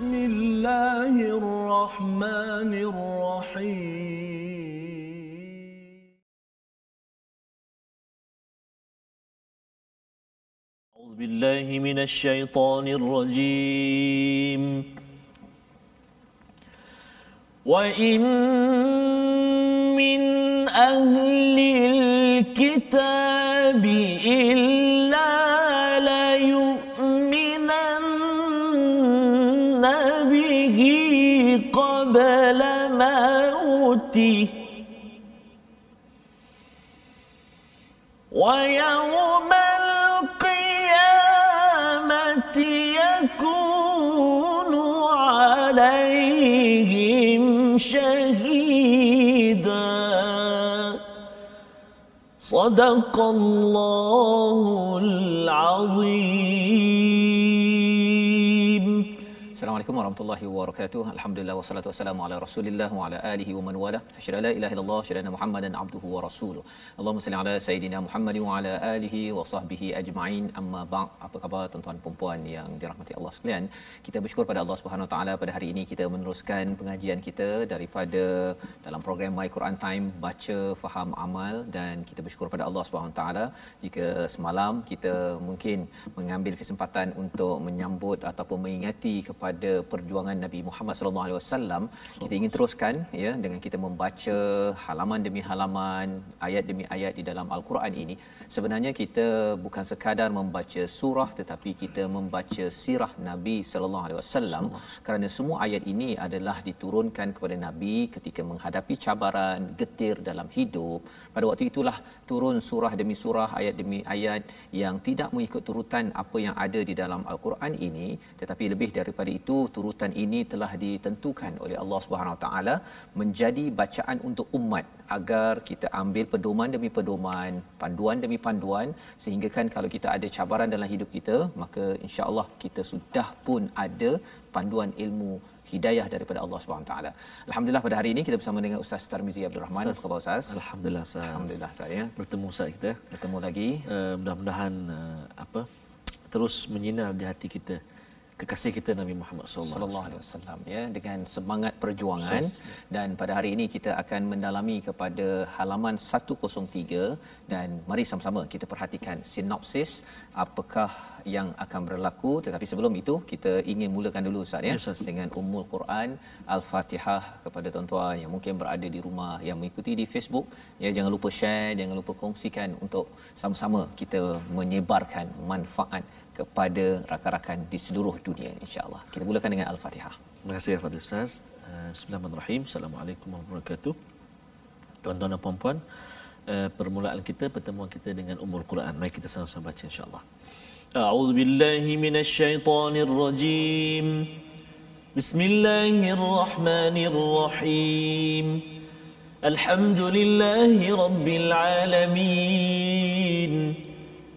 بسم الله الرحمن الرحيم. أعوذ بالله من الشيطان الرجيم. وإن من أهل الكتاب إلا ويوم القيامة يكون عليهم شهيدا. صدق الله العظيم. Assalamualaikum warahmatullahi wabarakatuh. Alhamdulillah wassalatu wassalamu ala Rasulillah wa ala alihi wa man wala. Asyhadu an la ilaha illallah, asyhadu anna Muhammadan abduhu wa rasuluh. Allahumma salli ala sayidina Muhammad wa ala alihi wa sahbihi ajma'in. Amma ba'd. Apa khabar tuan-tuan dan puan yang dirahmati Allah sekalian? Kita bersyukur pada Allah Subhanahu wa taala pada hari ini kita meneruskan pengajian kita daripada dalam program My Quran Time baca faham amal dan kita bersyukur pada Allah Subhanahu wa taala jika semalam kita mungkin mengambil kesempatan untuk menyambut ataupun mengingati kepada perjuangan Nabi Muhammad sallallahu alaihi wasallam kita ingin teruskan ya dengan kita membaca halaman demi halaman ayat demi ayat di dalam al-Quran ini. Sebenarnya kita bukan sekadar membaca surah tetapi kita membaca sirah Nabi sallallahu alaihi wasallam. Kerana semua ayat ini adalah diturunkan kepada Nabi ketika menghadapi cabaran getir dalam hidup. Pada waktu itulah turun surah demi surah ayat demi ayat yang tidak mengikut turutan apa yang ada di dalam al-Quran ini. Tetapi lebih daripada itu turutan ini telah ditentukan oleh Allah Subhanahu Wa Taala menjadi bacaan untuk umat agar kita ambil pedoman demi pedoman panduan demi panduan sehingga kan kalau kita ada cabaran dalam hidup kita maka insya-Allah kita sudah pun ada panduan ilmu hidayah daripada Allah Subhanahu taala. Alhamdulillah pada hari ini kita bersama dengan Ustaz Tarmizi Abdul Rahman. Apa khabar Ustaz? Alhamdulillah Ustaz. Alhamdulillah saya. Bertemu Ustaz kita. Bertemu lagi. Uh, mudah-mudahan uh, apa terus menyinar di hati kita kekasih kita Nabi Muhammad sallallahu alaihi wasallam ya dengan semangat perjuangan. Dan pada hari ini kita akan mendalami kepada halaman 103 dan mari sama-sama kita perhatikan sinopsis apakah yang akan berlaku. Tetapi sebelum itu kita ingin mulakan dulu Ustaz ya yes, dengan Ummul Quran Al-Fatihah kepada tuan-tuan yang mungkin berada di rumah yang mengikuti di Facebook. Ya jangan lupa share jangan lupa kongsikan untuk sama-sama kita menyebarkan manfaat kepada rakan-rakan di seluruh dunia insyaallah. Kita mulakan dengan Al-Fatihah. Terima kasih kepada Ustaz. Eh, Bismillahirrahmanirrahim. Assalamualaikum warahmatullahi wabarakatuh. Tuan-tuan dan puan-puan, eh, permulaan kita pertemuan kita dengan Ummul Quran. Mari kita sama-sama baca insyaallah. A'udzu billahi minasyaitonir rajim. Bismillahirrahmanirrahim. Alhamdulillahi rabbil alamin.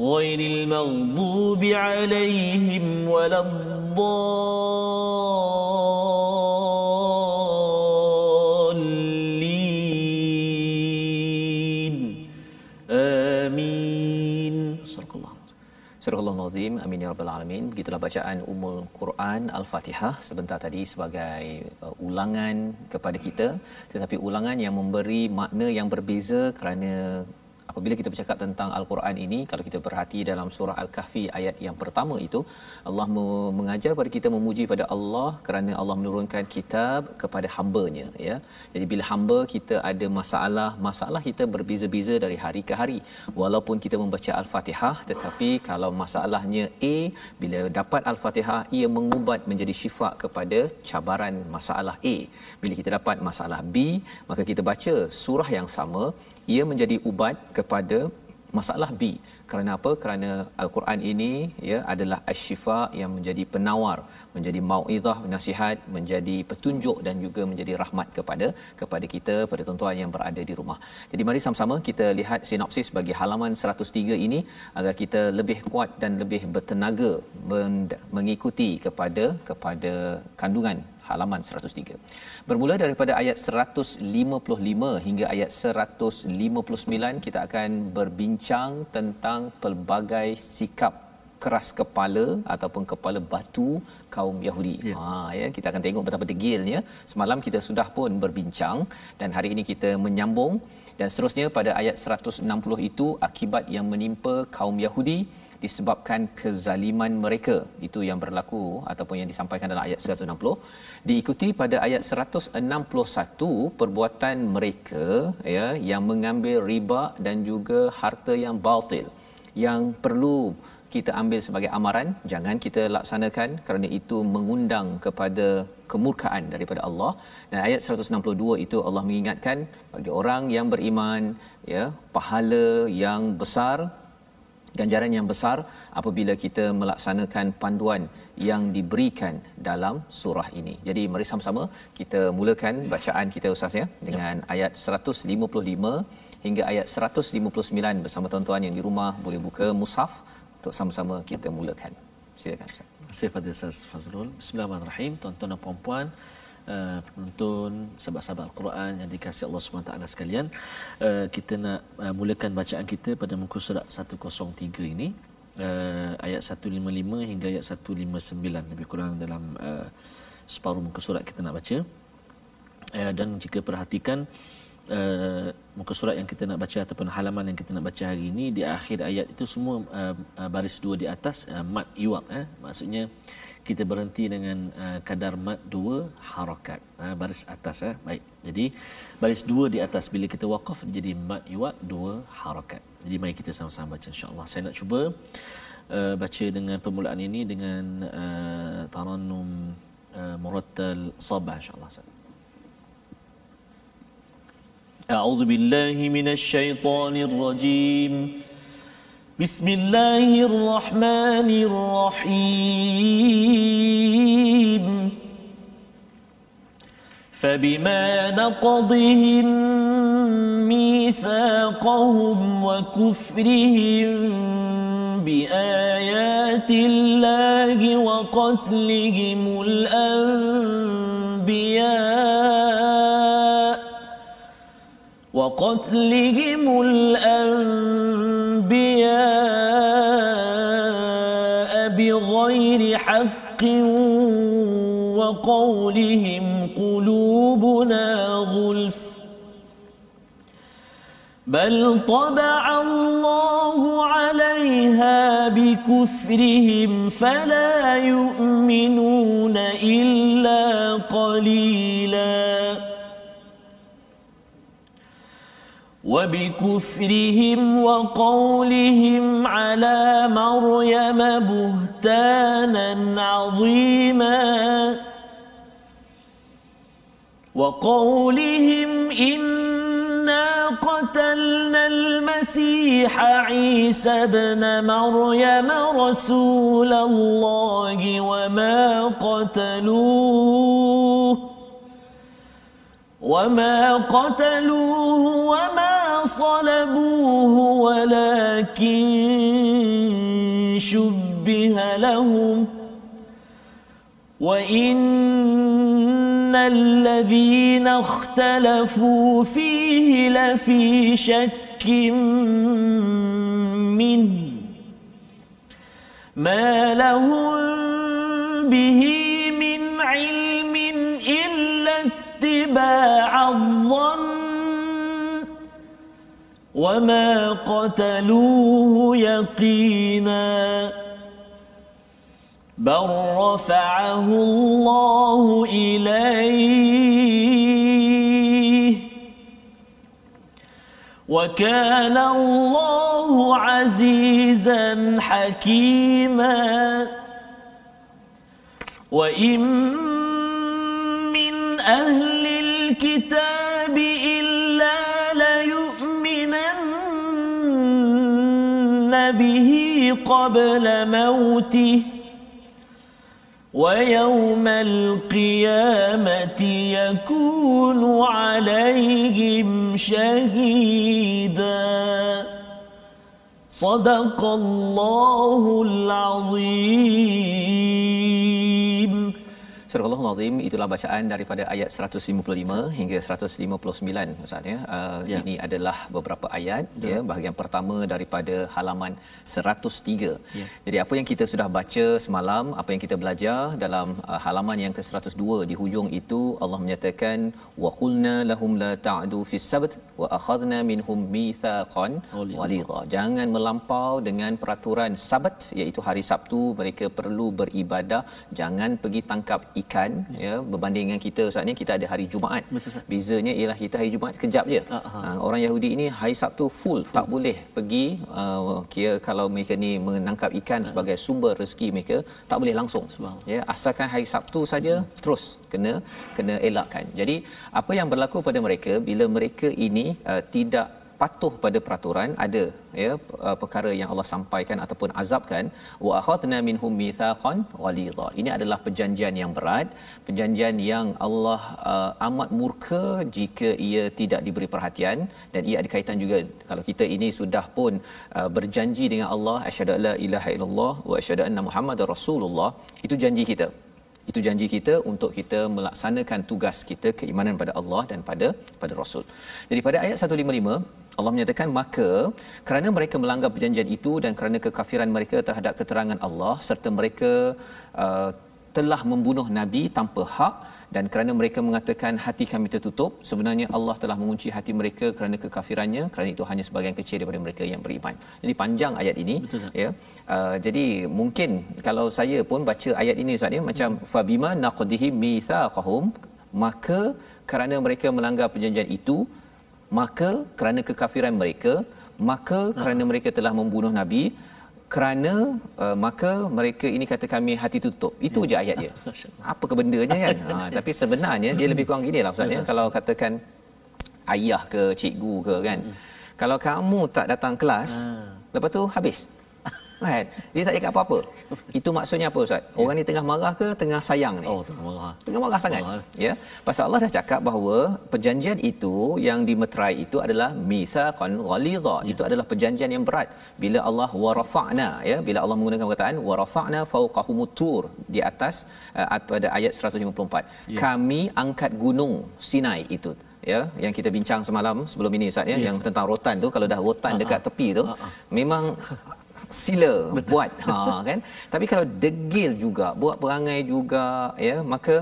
غير المغضوب عليهم ولا الضالين آمين صدق الله Surah Al-Nazim, amin ya rabbal alamin. Begitulah bacaan Ummul Quran Al-Fatihah sebentar tadi sebagai uh, ulangan kepada kita, tetapi ulangan yang memberi makna yang berbeza kerana apabila kita bercakap tentang al-Quran ini kalau kita perhati dalam surah al-kahfi ayat yang pertama itu Allah mengajar pada kita memuji pada Allah kerana Allah menurunkan kitab kepada hamba-Nya ya. Jadi bila hamba kita ada masalah masalah kita berbeza-beza dari hari ke hari. Walaupun kita membaca al-Fatihah tetapi kalau masalahnya A bila dapat al-Fatihah ia mengubat menjadi syifa kepada cabaran masalah A. Bila kita dapat masalah B maka kita baca surah yang sama ia menjadi ubat kepada masalah B kerana apa kerana al-Quran ini ya adalah asy-syifa yang menjadi penawar menjadi mauizah nasihat menjadi petunjuk dan juga menjadi rahmat kepada kepada kita pada tuan-tuan yang berada di rumah. Jadi mari sama-sama kita lihat sinopsis bagi halaman 103 ini agar kita lebih kuat dan lebih bertenaga mengikuti kepada kepada kandungan halaman 103. Bermula daripada ayat 155 hingga ayat 159 kita akan berbincang tentang pelbagai sikap keras kepala ataupun kepala batu kaum Yahudi. Ya. Ha ya kita akan tengok betapa degilnya. Semalam kita sudah pun berbincang dan hari ini kita menyambung dan seterusnya pada ayat 160 itu akibat yang menimpa kaum Yahudi disebabkan kezaliman mereka. Itu yang berlaku ataupun yang disampaikan dalam ayat 160 diikuti pada ayat 161 perbuatan mereka ya yang mengambil riba dan juga harta yang batil. Yang perlu kita ambil sebagai amaran jangan kita laksanakan kerana itu mengundang kepada kemurkaan daripada Allah. Dan ayat 162 itu Allah mengingatkan bagi orang yang beriman ya pahala yang besar ganjaran yang besar apabila kita melaksanakan panduan yang diberikan dalam surah ini. Jadi mari sama-sama kita mulakan bacaan kita ustaz ya dengan ya. ayat 155 hingga ayat 159 bersama tuan-tuan yang di rumah boleh buka mushaf untuk sama-sama kita mulakan. Silakan ustaz. Terima kasih Fadil Ustaz Fazrul. Bismillahirrahmanirrahim. Tuan-tuan dan puan-puan, uh, penonton sahabat-sahabat Al-Quran yang dikasihi Allah SWT sekalian uh, kita nak uh, mulakan bacaan kita pada muka surat 103 ini uh, ayat 155 hingga ayat 159 lebih kurang dalam uh, separuh muka surat kita nak baca. Uh, dan jika perhatikan uh, muka surat yang kita nak baca ataupun halaman yang kita nak baca hari ini di akhir ayat itu semua uh, uh, baris dua di atas uh, mat iwak eh. Maksudnya kita berhenti dengan uh, kadar mat dua harakat uh, baris atas eh. Baik. Jadi baris dua di atas bila kita waqaf jadi mat iwak dua harakat. Jadi mari kita sama-sama baca insyaallah. Saya nak cuba uh, baca dengan permulaan ini dengan uh, tarannum uh, murattal sabah insyaallah أعوذ بالله من الشيطان الرجيم. بسم الله الرحمن الرحيم. فبما نقضهم ميثاقهم وكفرهم بآيات الله وقتلهم الأنبياء وقتلهم الأنبياء بغير حق وقولهم قلوبنا غلف بل طبع الله عليها بكفرهم فلا يؤمنون إلا قليلاً وبكفرهم وقولهم على مريم بهتانا عظيما. وقولهم إنا قتلنا المسيح عيسى ابن مريم رسول الله وما قتلوه وما قتلوه وما صلبوه ولكن شبه لهم وإن الذين اختلفوا فيه لفي شك منه ما لهم به من علم إلا اتباع الظن وما قتلوه يقينا بل رفعه الله إليه وكان الله عزيزا حكيما وإن أهل الكتاب به قبل موته ويوم القيامة يكون عليهم شهيدا. صدق الله العظيم. Surah Al-Azim itulah bacaan daripada ayat 155 hingga 159 Ustaz ya. Uh, ya. Ini adalah beberapa ayat ya. ya bahagian pertama daripada halaman 103. Ya. Jadi apa yang kita sudah baca semalam, apa yang kita belajar dalam uh, halaman yang ke-102 di hujung itu Allah menyatakan wa qulna lahum la ta'du fis sabt wa akhadna minhum mithaqan walidha. Jangan melampau dengan peraturan Sabat iaitu hari Sabtu mereka perlu beribadah, jangan pergi tangkap ikan ya. berbanding dengan kita Ustaz ni kita ada hari Jumaat. Betul, Bezanya ialah kita hari Jumaat sekejap je. Uh-huh. orang Yahudi ini hari Sabtu full, full. tak boleh pergi uh, kira kalau mereka ni menangkap ikan uh-huh. sebagai sumber rezeki mereka tak boleh langsung. Ya asalkan hari Sabtu saja uh-huh. terus kena kena elakkan. Jadi apa yang berlaku pada mereka bila mereka ini uh, tidak patuh pada peraturan ada ya uh, perkara yang Allah sampaikan ataupun azabkan wa akhadna minhum mithaqan walidha ini adalah perjanjian yang berat perjanjian yang Allah uh, amat murka jika ia tidak diberi perhatian dan ia ada kaitan juga. Kalau kita ini sudah pun uh, berjanji dengan Allah asyhadu alla ilaha illallah wa asyhadu anna muhammadar rasulullah itu janji kita. Itu janji kita untuk kita melaksanakan tugas kita keimanan pada Allah dan pada pada Rasul. Jadi pada ayat 155 Allah menyatakan maka kerana mereka melanggar perjanjian itu dan kerana kekafiran mereka terhadap keterangan Allah serta mereka uh, telah membunuh nabi tanpa hak dan kerana mereka mengatakan hati kami tertutup sebenarnya Allah telah mengunci hati mereka kerana kekafirannya kerana itu hanya sebahagian kecil daripada mereka yang beriman. Jadi panjang ayat ini Betul, ya. Uh, jadi mungkin kalau saya pun baca ayat ini Ustaz ya macam hmm. fabima naqdihi mitsaqahum maka kerana mereka melanggar perjanjian itu maka kerana kekafiran mereka maka kerana mereka telah membunuh nabi kerana uh, maka mereka ini kata kami hati tutup. Itu ya. je ayat dia. Apa kebendanya kan? Ha, tapi sebenarnya dia lebih kurang gini lah ustaz ya. Kalau katakan ayah ke cikgu ke kan. Hmm. kalau kamu tak datang kelas ha. lepas tu habis kan? Dia tak cakap apa-apa. Itu maksudnya apa ustaz? Ya. orang ni tengah marah ke tengah sayang ni? Oh tengah marah. Tengah marah sangat. Marah. ya. Pasal Allah dah cakap bahawa perjanjian itu yang dimeterai itu adalah mitsaqan ghalidha. Ya. itu adalah perjanjian yang berat. Bila Allah warafa'na ya. Bila Allah menggunakan perkataan warafa'na fawqahum tur di atas uh, pada ayat 154 ya. kami angkat gunung Sinai itu ya. Yang kita bincang semalam sebelum ini ustaz ya. Yes, yang tentang rotan tu kalau dah rotan uh-huh. dekat tepi tu uh-huh. memang sila Betul. buat ha kan? Tapi kalau degil juga buat perangai juga ya maka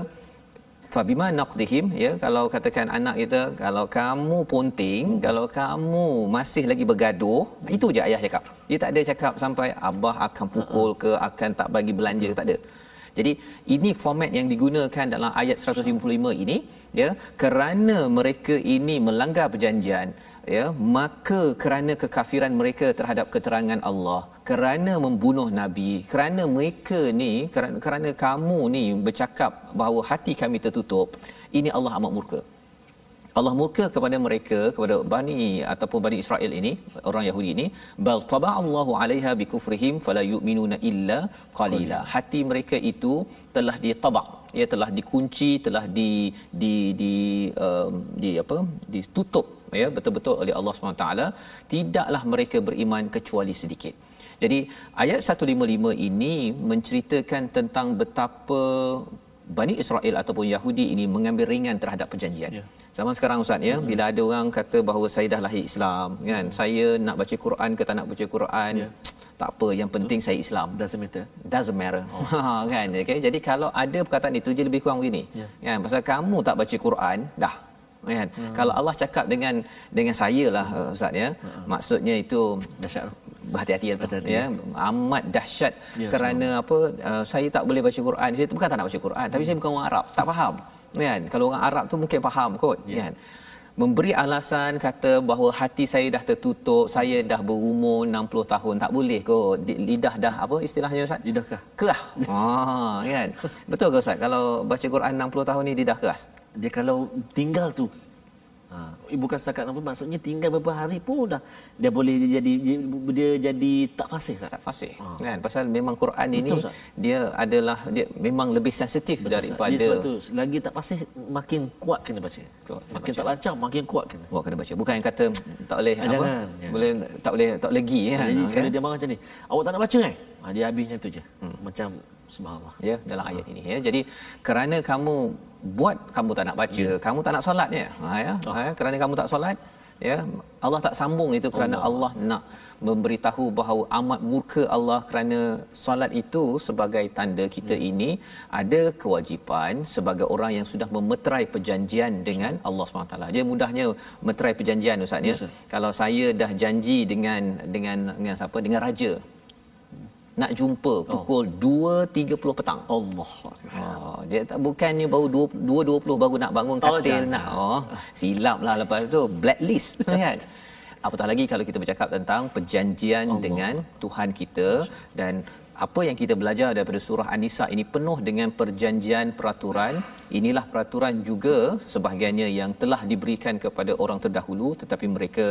fabima naqdihim ya kalau katakan anak kita kalau kamu ponting kalau kamu masih lagi bergaduh itu je ayah cakap. Dia tak ada cakap sampai abah akan pukul ke akan tak bagi belanja tak ada jadi ini format yang digunakan dalam ayat 155 ini ya kerana mereka ini melanggar perjanjian ya maka kerana kekafiran mereka terhadap keterangan Allah kerana membunuh nabi kerana mereka ni kerana, kerana kamu ni bercakap bahawa hati kami tertutup ini Allah amat murka Allah murka kepada mereka kepada bani ataupun bani Israel ini orang Yahudi ini bal taba Allahu alaiha bikufrihim fala yu'minuna illa qalila. Hati mereka itu telah ditabak. Ia telah dikunci telah di di di um, di apa? Ditutup ya betul-betul oleh Allah SWT tidaklah mereka beriman kecuali sedikit. Jadi ayat 155 ini menceritakan tentang betapa Bani Israel ataupun Yahudi ini mengambil ringan terhadap perjanjian. Ya. Zaman sekarang Ustaz ya, hmm. bila ada orang kata bahawa saya dah lahir Islam, kan? Hmm. Saya nak baca Quran ke tak nak baca Quran, ya. tak apa, yang penting Betul. saya Islam. Doesn't matter. Doesn't matter. Oh. kan? Okay? Jadi kalau ada perkataan itu dia lebih kurang begini. Ya. Kan? Pasal kamu tak baca Quran, dah kan hmm. kalau Allah cakap dengan dengan saya lah ustaz ya hmm. maksudnya itu dahsyat berhati-hati ya, ya. Amat dahsyat. Ya, kerana semua. apa uh, saya tak boleh baca Quran. Saya bukan tak nak baca Quran hmm. tapi saya bukan orang Arab. Tak faham kan? Kalau orang Arab tu mungkin faham kot ya. kan? Memberi alasan kata bahawa hati saya dah tertutup saya dah berumur 60 tahun. Tak boleh kot. Lidah dah apa istilahnya ustaz? Lidah kerah kerah ah kan? Betul ke ustaz? Kalau baca Quran 60 tahun ni lidah keras? Dia kalau tinggal tu Ha, bukan setakat apa maksudnya tinggal beberapa hari pun dah dia boleh dia jadi dia, jadi tak fasih Ustaz. tak fasih Ah. kan pasal memang Quran ini Ustaz. dia adalah dia memang lebih sensitif Betul, daripada dia sebab tu lagi tak fasih makin kuat kena baca. Kuat kena makin baca. tak lancar makin kuat kena. Wah kena baca. Bukan yang kata tak boleh Ah, apa? jangan, jangan. Boleh tak boleh tak boleh gi kan. Jadi Ah, kalau kan? dia marah macam ni, awak tak nak baca kan? Ha, dia habisnya tu je. Hmm. Macam subhanallah. ya dalam ayat ini ya. Jadi kerana kamu buat kamu tak nak baca, kamu tak nak solat ya. Ha ya. Ha, ya? kerana kamu tak solat ya Allah tak sambung itu kerana Allah, nak memberitahu bahawa amat murka Allah kerana solat itu sebagai tanda kita Hmm. ini ada kewajipan sebagai orang yang sudah memeterai perjanjian dengan Allah SWT. Dia mudahnya meterai perjanjian ustaz ya. Yes, sir. Kalau saya dah janji dengan dengan dengan siapa? Dengan raja. Nak jumpa pukul 2.30 petang. Allah. Oh, dia tak bukannya baru 2.20 baru nak bangun Oh, katil jangan. nak. Oh, silap lah lepas tu blacklist kan. Apatah lagi kalau kita bercakap tentang perjanjian Allah. dengan Tuhan kita dan apa yang kita belajar daripada surah An-Nisa ini penuh dengan perjanjian peraturan. Inilah peraturan juga sebahagiannya yang telah diberikan kepada orang terdahulu tetapi mereka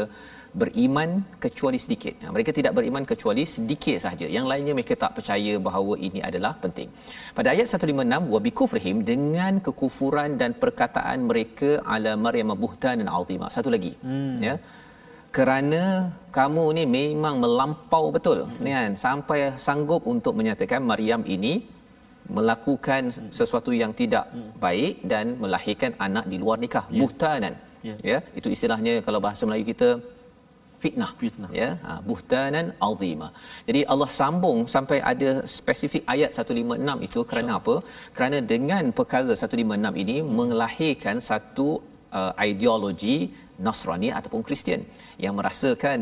beriman kecuali sedikit. Ha, mereka tidak beriman kecuali sedikit sahaja. Yang lainnya mereka tak percaya bahawa ini adalah penting. Pada ayat 156 wa bikufrihim dengan kekufuran dan perkataan mereka ala maryam buhtanan azima. Satu lagi. Hmm. Ya. Kerana kamu ni memang melampau betul hmm. kan sampai sanggup untuk menyatakan Maryam ini melakukan sesuatu yang tidak baik dan melahirkan anak di luar nikah yeah. buhtanan Ya. ya itu istilahnya kalau bahasa Melayu kita fitnah Fitnah. ya? Ha, buhtanan azima. Jadi Allah sambung sampai ada spesifik ayat 156 itu kerana apa? Kerana dengan perkara 156 ini melahirkan satu uh, ideologi Nasrani ataupun Kristian yang merasakan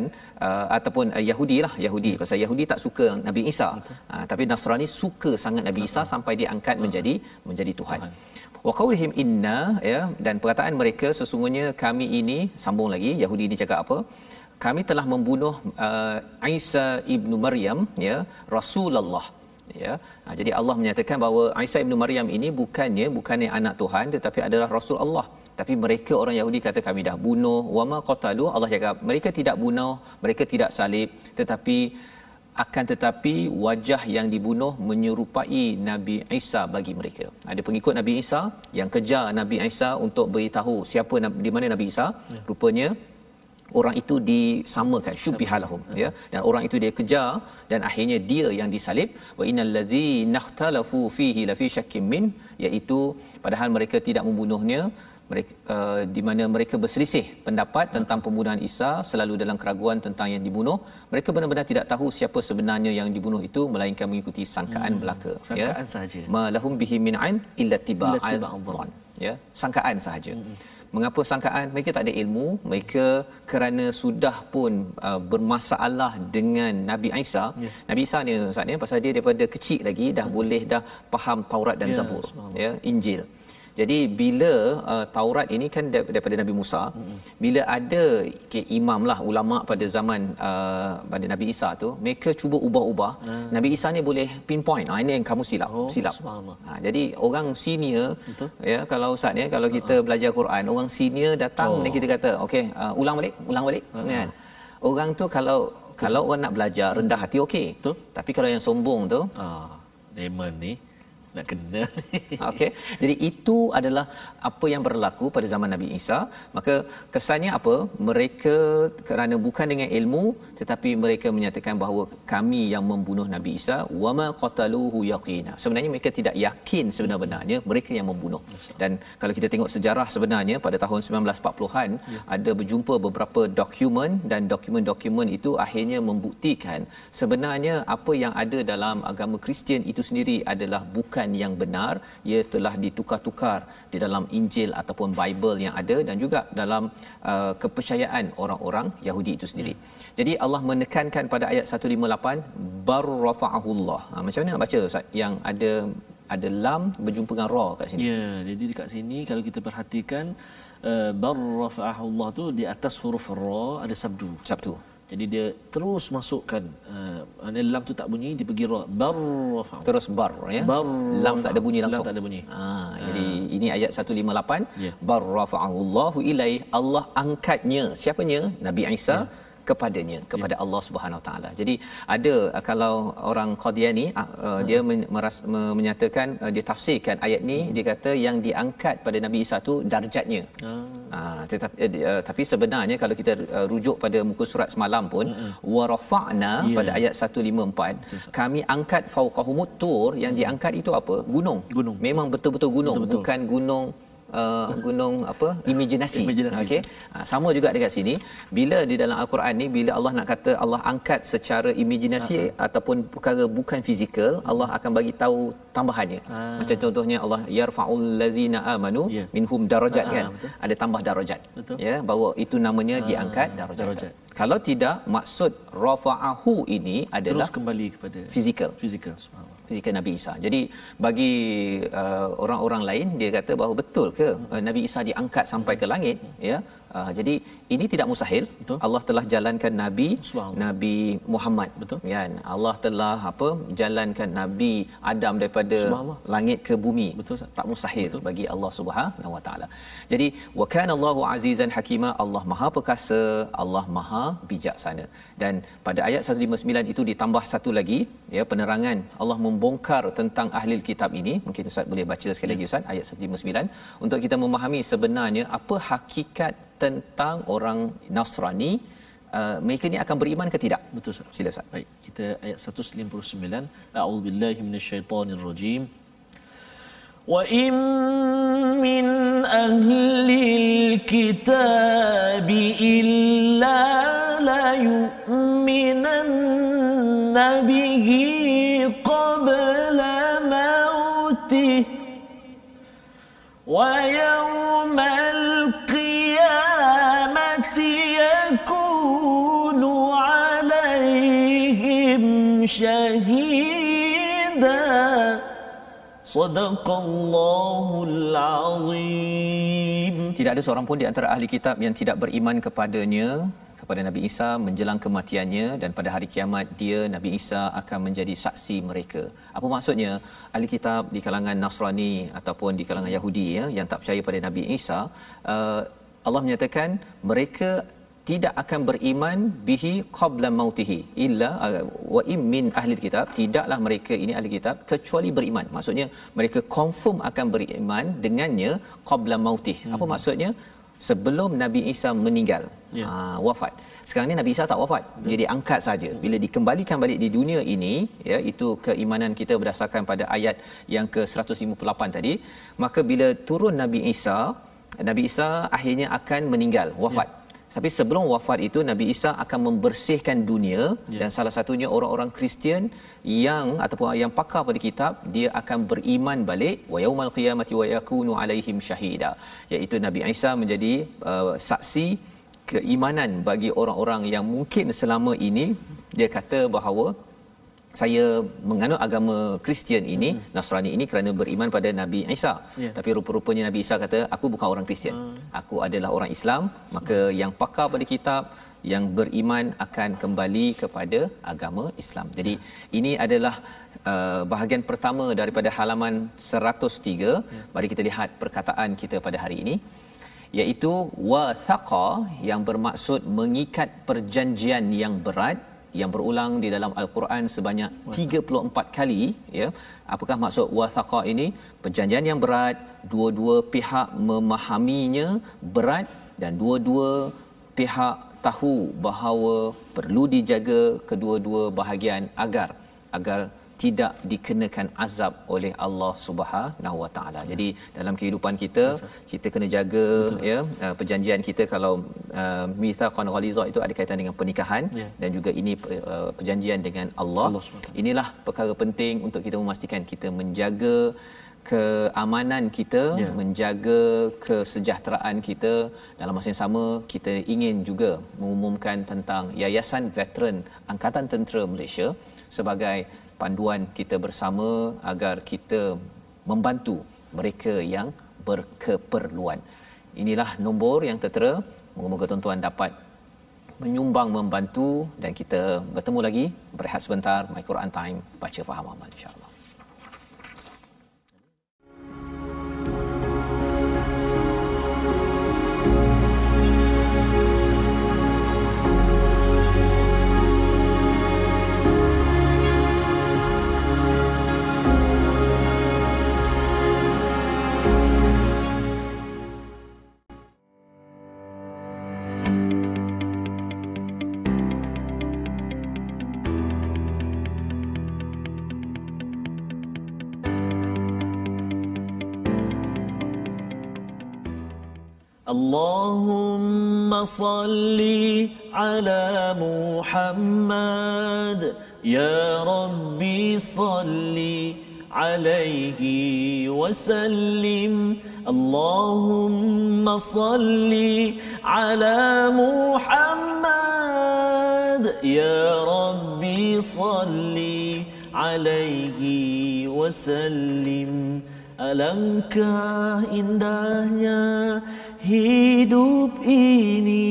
uh, ataupun uh, Yahudi lah. Yahudi pasal Yahudi tak suka Nabi Isa. Uh, tapi Nasrani suka sangat Nabi Isa sampai diangkat menjadi menjadi Tuhan. Wa qaulihim inna ya dan perkataan mereka sesungguhnya kami ini sambung lagi Yahudi ini cakap apa kami telah membunuh uh, Isa ibnu Maryam ya Rasulullah ya ha, jadi Allah menyatakan bahawa Isa ibnu Maryam ini bukannya bukannya anak Tuhan tetapi adalah rasul Allah tapi mereka orang Yahudi kata kami dah bunuh wama qatalu Allah cakap mereka tidak bunuh mereka tidak salib tetapi akan tetapi wajah yang dibunuh menyerupai Nabi Isa bagi mereka. Ada pengikut Nabi Isa yang kejar Nabi Isa untuk beritahu siapa di mana Nabi Isa. Ya. Rupanya orang itu disamakan syubbihalahum ya. Dan orang itu dia kejar dan akhirnya dia yang disalib. Wa innal ladzina ikhtalafu fihi la fi syakkin min iaitu padahal mereka tidak membunuhnya mereka uh, di mana mereka berselisih pendapat tentang pembunuhan Isa selalu dalam keraguan tentang yang dibunuh. Mereka benar-benar tidak tahu siapa sebenarnya yang dibunuh itu melainkan mengikuti sangkaan hmm, belaka sangkaan sahaja. ma lahum bihi min ain illa dhann ya. Sangkaan sahaja. Hmm. Mengapa sangkaan? Mereka tak ada ilmu. Mereka kerana sudah pun uh, bermasalah dengan Nabi Isa. Ya. Nabi Isa ni Ustaz ni pasal dia daripada kecil lagi dah boleh dah faham Taurat dan Ya, Zabur ya Injil jadi bila uh, Taurat ini kan dar- daripada Nabi Musa, mm-hmm. bila ada okay, imam lah ulama pada zaman uh, pada Nabi Isa tu, mereka cuba ubah-ubah. Mm. Nabi Isa ni boleh pinpoint, ah ini yang kamu silap, Oh, silap. Ha, jadi orang senior Betul. ya kalau ustaz ya kalau kita uh-huh. belajar Quran, orang senior datang Oh. dan kita kata, okey, uh, ulang balik, ulang balik uh-huh. kan. Orang tu kalau kalau orang nak belajar rendah hati okey. Tapi kalau yang sombong tu Ah, Raymond ni nak kena ni. Okey. Jadi itu adalah apa yang berlaku pada zaman Nabi Isa. Maka kesannya apa? Mereka kerana bukan dengan ilmu tetapi mereka menyatakan bahawa kami yang membunuh Nabi Isa wama qataluhu yaqina. Sebenarnya mereka tidak yakin sebenar-benarnya mereka yang membunuh. Dan kalau kita tengok sejarah sebenarnya pada tahun 1940-an ya. ada berjumpa beberapa dokumen dan dokumen-dokumen itu akhirnya membuktikan sebenarnya apa yang ada dalam agama Kristian itu sendiri adalah bukan yang benar ia telah ditukar-tukar di dalam Injil ataupun Bible yang ada dan juga dalam uh, kepercayaan orang-orang Yahudi itu sendiri. Hmm. Jadi Allah menekankan pada ayat 158 barrafa'ahullah. Ha, macam mana nak baca Ustaz yang ada ada lam berjumpa dengan ra kat sini. Ya, jadi dekat sini kalau kita perhatikan uh, barrafa'ahullah tu di atas huruf ra ada sabdu. Sabtu. Jadi dia terus masukkan uh, lam tu tak bunyi dia pergi ra barrafa'u. Terus bar ya. Bar lam tak ada bunyi langsung. Lam tak ada bunyi. Ha, jadi ini ayat 158 Ya. bar rafa'ahu Allahu ilai Allah angkatnya siapanya Nabi Isa Ya. Kepadanya kepada Allah Subhanahu Taala. Jadi ada uh, kalau orang Qadiani uh, uh, dia men- meras, me- menyatakan uh, dia tafsirkan ayat ni dia kata yang diangkat pada Nabi Isa tu darjatnya. Ah tetapi uh, di- uh, tapi sebenarnya kalau kita uh, rujuk pada muka surat semalam pun wa rafa'na Ya. pada ayat 154 kami angkat fauqahumut tur yang diangkat itu apa? Gunung. Gunung. Memang betul-betul gunung Betul-betul. bukan gunung uh, gunung apa imajinasi Imajinasi. okey ha, sama juga dekat sini bila di dalam al-Quran ni bila Allah nak kata Allah angkat secara imajinasi Ha. ataupun perkara bukan fizikal Allah akan bagi tahu tambahannya Ha. macam contohnya Allah yarfa'ul ladzina amanu Ya. minhum darajat Ha, kan betul. ada tambah darajat Betul. ya bahawa itu namanya diangkat darajat. darajat. kalau tidak maksud rafa'ahu ini adalah Terus kembali kepada fizikal fizikal subhanallah. Fizikal Nabi Isa. Jadi bagi uh, orang-orang lain dia kata bahawa betul ke uh, Nabi Isa diangkat sampai ke langit ya. Uh, jadi ini tidak mustahil. Betul. Allah telah jalankan Nabi. Nabi Muhammad. Betul. Kan? Allah telah apa jalankan Nabi Adam daripada langit ke bumi. Betul. Tak mustahil Betul. bagi Allah Subhanahu Wa Taala. Jadi wa kana Allahu azizan hakima. Allah Maha perkasa, Allah Maha bijaksana. Dan pada ayat 159 itu ditambah satu lagi ya penerangan Allah membongkar tentang ahli kitab ini. Mungkin Ustaz boleh baca sekali lagi Ustaz ayat 159 untuk kita memahami sebenarnya apa hakikat tentang orang Nasrani uh, mereka ni akan beriman ke tidak betul sah. sila sah. baik kita ayat 159 a'udzubillahi minasyaitonirrajim wa in min ahli alkitab illa la yu'minan nabihi qabla mautih wa شهيدا صدق الله العظيم Tidak ada seorang pun di antara ahli kitab yang tidak beriman kepadanya kepada Nabi Isa menjelang kematiannya dan pada hari kiamat dia Nabi Isa akan menjadi saksi mereka. Apa maksudnya? Ahli kitab di kalangan Nasrani ataupun di kalangan Yahudi ya yang tak percaya pada Nabi Isa, uh, Allah menyatakan mereka tidak akan beriman bihi qabla mautihi. Illa uh, wa im min ahli kitab tidaklah mereka ini ahli kitab kecuali beriman. Maksudnya mereka confirm akan beriman dengannya qabla mautih apa maksudnya? Sebelum Nabi Isa meninggal. Ya. ha, wafat. Sekarang ni Nabi Isa tak wafat. Dia diangkat saja. Bila dikembalikan balik di dunia ini ya itu keimanan kita berdasarkan pada ayat yang ke 158 tadi maka bila turun Nabi Isa Nabi Isa akhirnya akan meninggal wafat tapi sebelum wafat itu Nabi Isa akan membersihkan dunia Ya. dan salah satunya orang-orang Kristian yang ataupun yang pakar pada kitab dia akan beriman balik wa yaumal qiyamati wa yakunu alaihim syahida iaitu Nabi Isa menjadi uh, saksi keimanan bagi orang-orang yang mungkin selama ini dia kata bahawa saya menganut agama Kristian ini hmm. Nasrani ini kerana beriman pada Nabi Isa. Ya. Tapi rupa-rupanya Nabi Isa kata aku bukan orang Kristian. Hmm. Aku adalah orang Islam, maka yang pakar pada kitab yang beriman akan kembali kepada agama Islam. Jadi ini adalah uh, bahagian pertama daripada halaman 103. Mari kita lihat perkataan kita pada hari ini iaitu wathaqa yang bermaksud mengikat perjanjian yang berat yang berulang di dalam al-Quran sebanyak 34 kali ya. Apakah maksud wathaqa ini? Perjanjian yang berat dua-dua pihak memahaminya berat dan dua-dua pihak tahu bahawa perlu dijaga kedua-dua bahagian agar agar tidak dikenakan azab oleh Allah Subhanahu Wa Taala. Jadi dalam kehidupan kita kita kena jaga Betul. ya uh, perjanjian kita kalau uh, mitsaqan ghaliza itu ada kaitan dengan pernikahan Ya. dan juga ini uh, perjanjian dengan Allah. Allah. Inilah perkara penting untuk kita memastikan kita menjaga keamanan kita, Ya. menjaga kesejahteraan kita. Dalam masa yang sama, kita ingin juga mengumumkan tentang Yayasan Veteran Angkatan Tentera Malaysia sebagai panduan kita bersama agar kita membantu mereka yang berkeperluan. Inilah nombor yang tertera. Moga-moga tuan-tuan dapat menyumbang membantu dan kita bertemu lagi berehat sebentar my Quran time baca faham amal insyaallah اللهم صل على محمد. يا ربي صل عليه وسلم. اللهم صل على محمد. يا ربي صل عليه وسلم. Alangkah indahnya hidup ini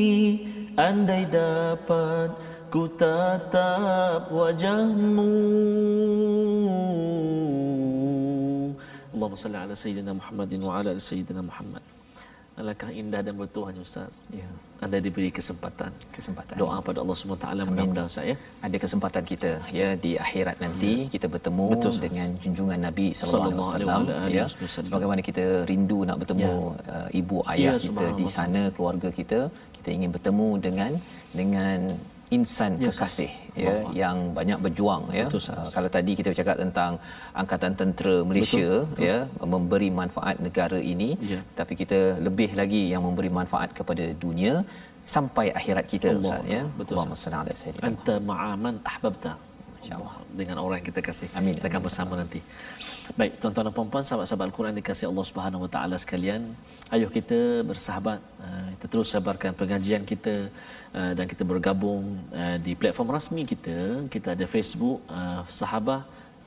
andai dapat ku tatap wajahmu. Allahumma salli ala sayyidina Muhammadin wa ala sayyidina Muhammad Alangkah indah dan bertuhan Ustaz. Ya. Anda diberi kesempatan. Kesempatan. Doa pada Allah SWT mudah-mudahan saya. Ada kesempatan kita ya di akhirat nanti ya. kita bertemu Betul, dengan junjungan Nabi sallallahu alaihi wasallam ya. Sebagaimana kita rindu nak bertemu ya. uh, ibu ayah ya, kita di sana keluarga kita, kita ingin bertemu dengan dengan insan yes, kekasih ya Allah. yang banyak berjuang ya betul, uh, kalau tadi kita bercakap tentang angkatan tentera Malaysia betul, betul. ya memberi manfaat negara ini ya. tapi kita lebih lagi yang memberi manfaat kepada dunia sampai akhirat kita Allah. Ustaz ya betul Allahumma salli ala sayyidina anta ma'aman ahbabta insyaallah. Dengan orang yang kita kasih. Amin. Kita akan bersama nanti. Baik tuan-tuan dan puan-puan sahabat-sahabat Al-Quran dikasihi Allah Subhanahu wa taala sekalian. Ayuh kita bersahabat uh, kita terus sabarkan pengajian kita uh, dan kita bergabung uh, di platform rasmi kita. Kita ada Facebook sahabat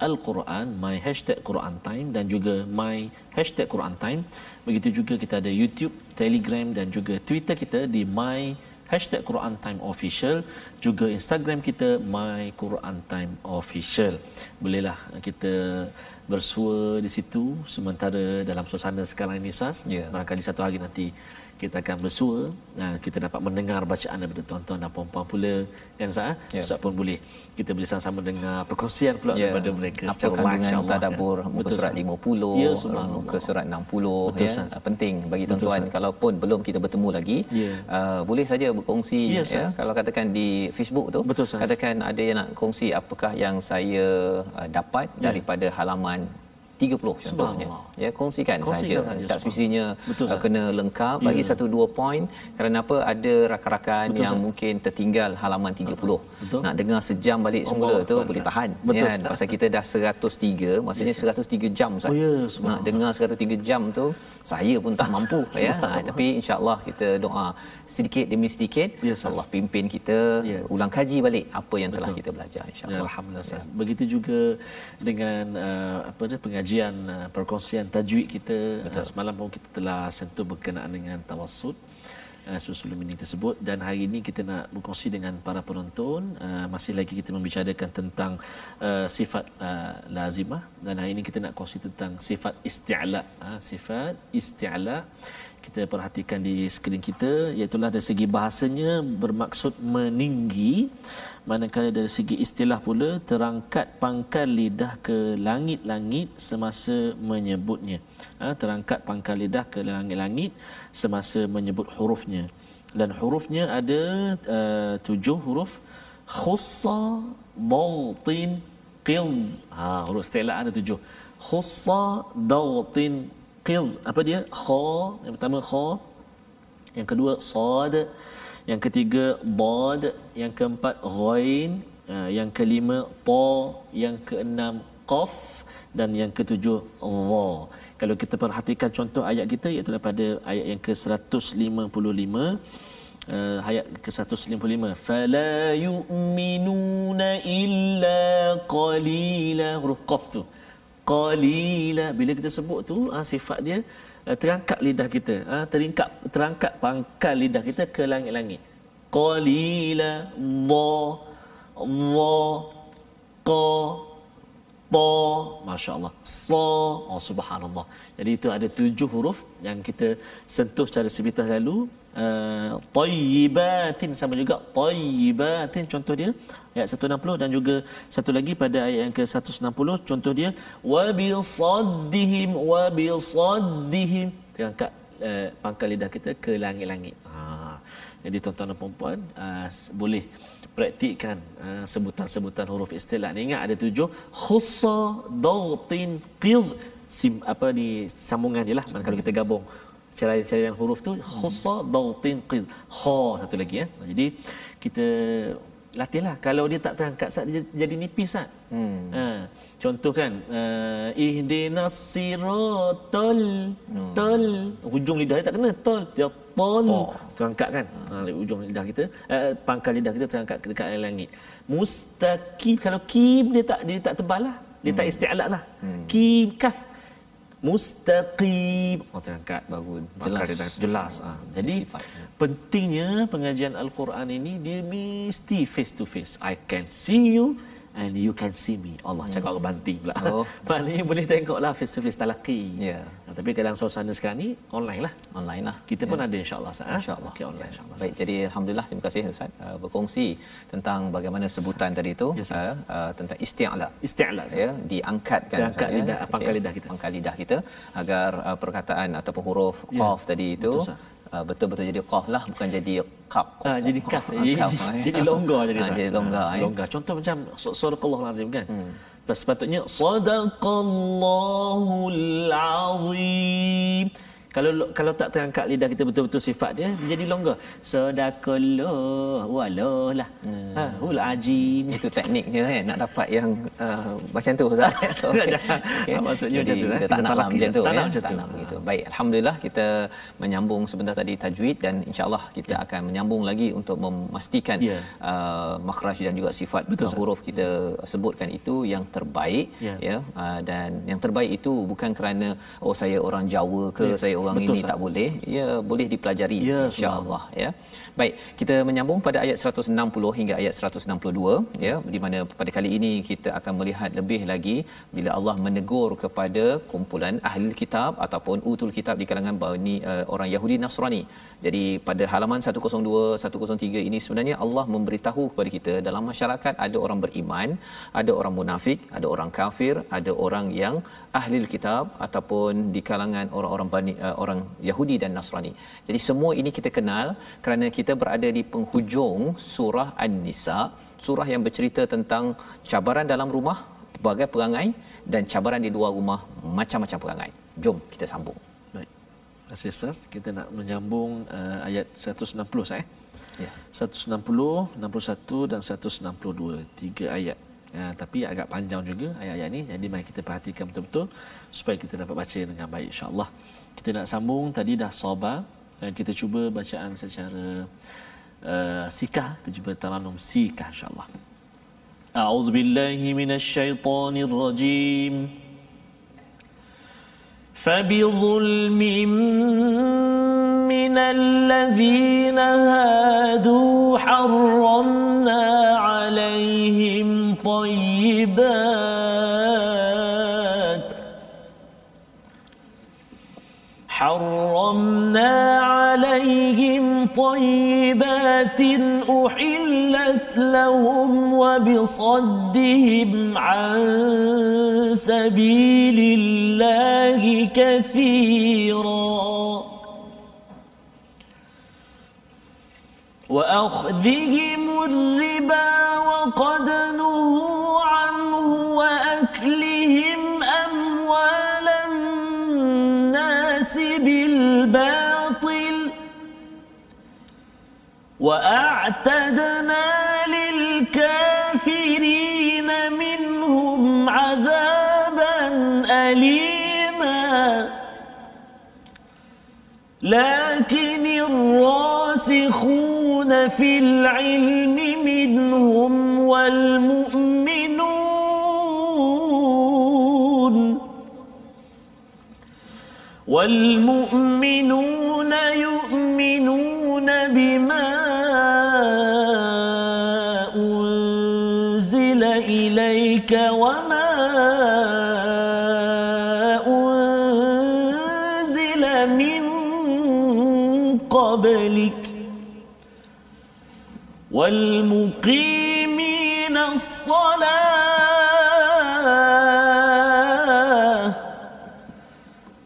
Al-Quran my hashtag Quran Time dan juga my hashtag Quran Time. Begitu juga kita ada YouTube Telegram dan juga Twitter kita di my hashtag Quran Time Official. Juga Instagram kita My Quran Time Official. Bolehlah kita bersua di situ. Sementara dalam suasana sekarang ini Sas yeah. barangkali satu hari nanti kita akan bersua. Uh, kita dapat mendengar bacaan daripada tuan-tuan dan puan-puan pula. Yang sah yeah. Ustaz pun boleh. Kita boleh sama-sama dengar perkongsian pula yeah. daripada mereka apa secara kandungan tadabbur ya. muka surat 50 ya, muka surat 60 Betul, ya. Sahas. penting bagi tuan-tuan. Kalaupun belum kita bertemu lagi yeah. uh, boleh saja berkongsi yeah, ya. Kalau katakan di Facebook tu Betul, katakan ada yang nak kongsi apakah yang saya uh, dapat yeah. daripada halaman 30 contohnya ya kongsikan, kongsikan saja. tak semestinya uh, kena lengkap. Ya. bagi satu dua poin kerana apa? Ada rakan-rakan Betul, yang sah. mungkin tertinggal halaman 30 Betul. nak dengar sejam balik oh, semula tu boleh tahan. Betul, ya pasal kita dah 103 maksudnya yes, 103 jam Ustaz oh, yes, nak dengar 103 jam tu saya pun tak mampu ya. Ha, tapi insyaallah kita doa sedikit demi sedikit. Yes, Allah pimpin kita yeah. ulang kaji balik apa yang Betul. telah kita belajar insyaallah. Ya, alhamdulillah ya. begitu juga dengan uh, apa dia pengajian uh, perkongsian tajwid kita uh, semalam pun kita telah sentuh berkenaan dengan tawassut uh, sebelum ini tersebut. Dan hari ini kita nak berkongsi dengan para penonton. Uh, masih lagi kita membicarakan tentang uh, sifat uh, lazimah. Dan hari ini kita nak kongsi tentang sifat isti'la uh, sifat isti'la. Kita perhatikan di skrin kita iaitu dari segi bahasanya bermaksud meninggi manakala dari segi istilah pula terangkat pangkal lidah ke langit-langit semasa menyebutnya. Ha, terangkat pangkal lidah ke langit-langit semasa menyebut hurufnya. Dan hurufnya ada uh, tujuh huruf. Khussa dawtin qiz ha huruf istilah ada tujuh. Khussa dawtin qiz apa dia? Kha yang pertama kha. Yang kedua sad yang ketiga dad. Yang keempat ghain uh, yang kelima ta yang keenam qaf. Dan yang ketujuh dha kalau kita perhatikan contoh ayat kita iaitu daripada ayat yang ke-155 uh, ayat ke-155 fala yu'minuna illa qalila huruf qaf tu. Qalila bila kita sebut tu uh, sifat dia uh, terangkat lidah kita. Uh, teringkat terangkat pangkal lidah kita ke langit-langit. Qalila dha dha qa ta masya Allah sa oh subhanallah. Jadi itu ada tujuh huruf yang kita sentuh secara sebitas lalu uh, tayyibatin sama juga tayyibatin contoh dia ayat 160 dan juga satu lagi pada ayat yang ke 160 contoh dia wa bi saddihim wa bi saddihim angkat uh, pangkal lidah kita ke langit-langit. Ha. Jadi tuan-tuan dan puan-puan uh, boleh praktikkan uh, sebutan-sebutan huruf istilah ni. Ingat ada tujuh khussa dautin qiz sim apa di sambungan dia lah kalau kita gabung cara-cara huruf tu khussa dautin qiz. Kha satu lagi ya jadi kita latihlah kalau dia tak terangkat sat dia jadi nipis sat hmm. ha. Contoh kan uh, ihdinas siratal hmm. tol hujung lidah dia tak kena tol dia tol terangkat kan? Ha ujung lidah kita uh, pangkal lidah kita terangkat dekat langit. Mustaqim kalau kim dia tak dia tak tebal lah. Dia hmm. tak isti'la lah. Hmm. kim kaf mustaqim. Oh terangkat bagus jelas. jelas ha. jadi Sifat. pentingnya pengajian al-Quran ini dia mesti face to face. I can see you and you can see me. Allah hmm. cakap orang banting pula. Oh. Maknanya boleh tengoklah face to face talaqi. Ya. Yeah. Tapi kadang suasana sekarang ni online lah. Online lah. Kita pun yeah. ada insya-Allah sah. Insya-Allah. Okay, online insya-Allah. Baik, jadi alhamdulillah terima kasih Ustaz uh, berkongsi tentang bagaimana sebutan tadi itu yes, uh, uh, tentang isti'la. Isti'la ya, diangkatkan diangkat lidah ya. pangkal lidah kita. Pangkal lidah kita agar uh, perkataan ataupun huruf yeah. qaf tadi itu Betul, uh, betul-betul jadi qaf lah bukan jadi qaf. Ah jadi kaf. Jadi, jadi longgar jadi. Ah, jadi longgar. Ah, longgar. Contoh macam surah lazim kan. Hmm. Sepatutnya sadaqallahul azim kalau kalau tak terangkat lidah kita betul-betul sifat dia dia jadi longgar walah lah hmm. ha ul ajim itu teknik je kan nak dapat yang uh, macam tu ustaz okay. okay. maksudnya jadi, macam tu kita eh. tak nak lah macam tu ya tak nak begitu baik alhamdulillah kita menyambung sebentar tadi tajwid dan insyaallah kita yeah. akan menyambung lagi untuk memastikan yeah. uh, makhraj dan juga sifat betul, huruf kita sebutkan itu yang terbaik yeah. ya uh, dan yang terbaik itu bukan kerana oh saya orang Jawa ke yeah. saya orang Betul, ini sah. tak boleh ya boleh dipelajari ya, insyaallah ya baik kita menyambung pada ayat 160 hingga ayat 162 ya di mana pada kali ini kita akan melihat lebih lagi bila Allah menegur kepada kumpulan ahli kitab ataupun utul kitab di kalangan Bani uh, orang Yahudi Nasrani jadi pada halaman 102 103 ini sebenarnya Allah memberitahu kepada kita dalam masyarakat ada orang beriman ada orang munafik ada orang kafir ada orang yang ahli kitab ataupun di kalangan orang-orang Bani uh, orang Yahudi dan Nasrani. Jadi semua ini kita kenal kerana kita berada di penghujung surah An-Nisa, surah yang bercerita tentang cabaran dalam rumah, pelbagai perangai dan cabaran di luar rumah, macam-macam perangai. Jom kita sambung. Baik. Terima kasih Ustaz. Kita nak menyambung uh, ayat 160 eh. Ya. 160, 61 dan 162. Tiga ayat. Ya, tapi agak panjang juga ayat-ayat ini. Jadi mari kita perhatikan betul-betul supaya kita dapat baca dengan baik insya-Allah. Kita nak sambung tadi dah sabar dan kita cuba bacaan secara uh, sikah, kita cuba taranum sikah insya-Allah. A'udzu billahi minasyaitonir rajim. فبظلم من الذين هادوا حرمنا عليهم طيبات حرمنا عليهم طيبات أحلت لهم وبصدهم عن سبيل الله كثيرا. وأخذهم الربا وقد نهوا في العلم منهم والمؤمنون والمؤمنون والمقيمين الصلاة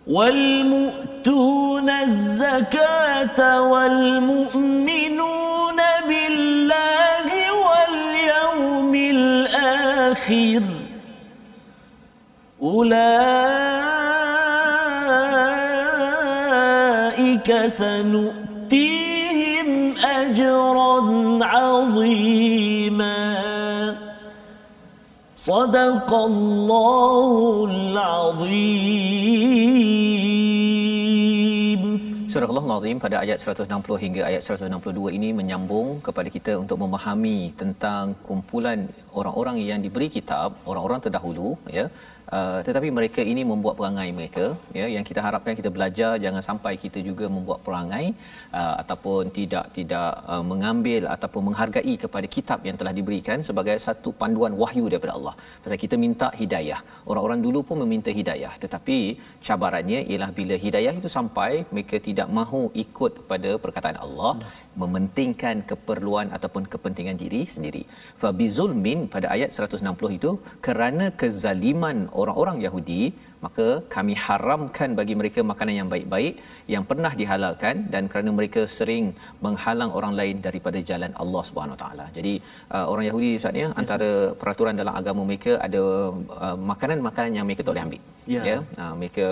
والمؤتون الزكاة والمؤمنون بالله واليوم الآخر أولئك سنؤتيهم صدق الله العظيم Surah Allah pada ayat 160 hingga ayat 162 ini menyambung kepada kita untuk memahami tentang kumpulan orang-orang yang diberi kitab, orang-orang terdahulu ya Uh, tetapi mereka ini membuat perangai mereka ya yang kita harapkan kita belajar jangan sampai kita juga membuat perangai uh, ataupun tidak tidak uh, mengambil ataupun menghargai kepada kitab yang telah diberikan sebagai satu panduan wahyu daripada Allah. Pasal kita minta hidayah. Orang-orang dulu pun meminta hidayah tetapi cabarannya ialah bila hidayah itu sampai mereka tidak mahu ikut pada perkataan Allah hmm. mementingkan keperluan ataupun kepentingan diri sendiri. Fa bizulmin pada ayat 160 itu kerana kezaliman orang-orang Yahudi maka kami haramkan bagi mereka makanan yang baik-baik yang pernah dihalalkan dan kerana mereka sering menghalang orang lain daripada jalan Allah Subhanahu taala. Jadi uh, orang Yahudi Ustaz ya antara peraturan dalam agama mereka ada uh, makanan-makanan yang mereka tak boleh ambil. Ya. ya. Uh, mereka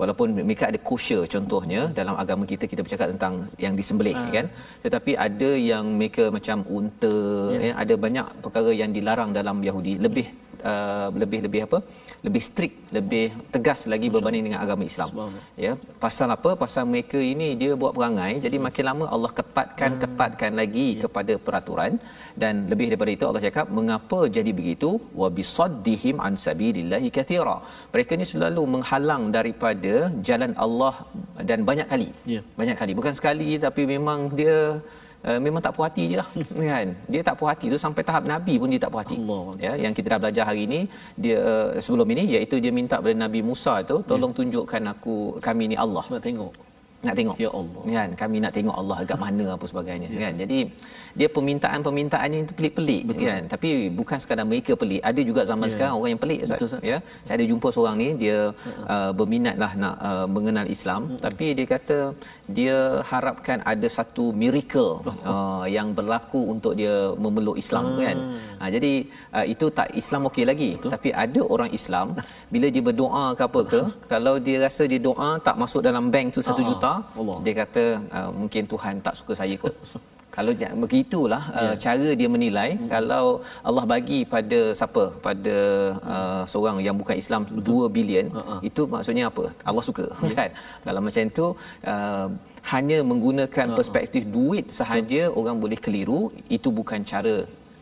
walaupun mereka ada kosher contohnya dalam agama kita kita bercakap tentang yang disembelih uh. kan. Tetapi ada yang mereka macam unta ya. ya ada banyak perkara yang dilarang dalam Yahudi lebih uh, lebih lebih apa? Lebih strict, lebih tegas lagi berbanding dengan agama Islam. Ya, pasal apa? Pasal mereka ini dia buat perangai, jadi makin lama Allah ketatkan hmm. ketatkan lagi ya. kepada peraturan dan lebih daripada itu Allah cakap mengapa jadi begitu? Wa bisaddihim an sabilillahi kathira. Mereka ni selalu menghalang daripada jalan Allah dan banyak kali. Ya. Banyak kali, bukan sekali tapi memang dia uh, memang tak puas hati je lah kan dia tak puas hati tu sampai tahap nabi pun dia tak puas hati Allah. ya yang kita dah belajar hari ini dia uh, sebelum ini iaitu dia minta kepada nabi Musa tu tolong ya. tunjukkan aku kami ni Allah nak tengok nak tengok. Ya Allah. Kan kami nak tengok Allah dekat mana apa sebagainya ya. kan. Jadi dia permintaan-permintaannya itu pelik-pelik Betul. kan. Tapi bukan sekadar mereka pelik ada juga zaman ya. sekarang orang yang pelik Betul, ya. Saya ada jumpa seorang ni dia uh, berminatlah nak uh, mengenal Islam. Uh tapi dia kata dia harapkan ada satu miracle uh, yang berlaku untuk dia memeluk Islam uh. kan. Uh, jadi uh, itu tak Islam okey lagi. Betul. tapi ada orang Islam bila dia berdoa ke apa ke kalau dia rasa dia doa tak masuk dalam bank tu satu uh juta Allah. dia kata uh, mungkin Tuhan tak suka saya kot kalau begitulah yeah. uh, ya. cara dia menilai hmm. kalau Allah bagi pada siapa pada uh, seorang yang bukan Islam Betul. 2 bilion uh-huh. itu maksudnya apa Allah suka yeah. kan kalau macam itu uh, hanya menggunakan uh-huh. perspektif duit sahaja uh-huh. orang boleh keliru itu bukan cara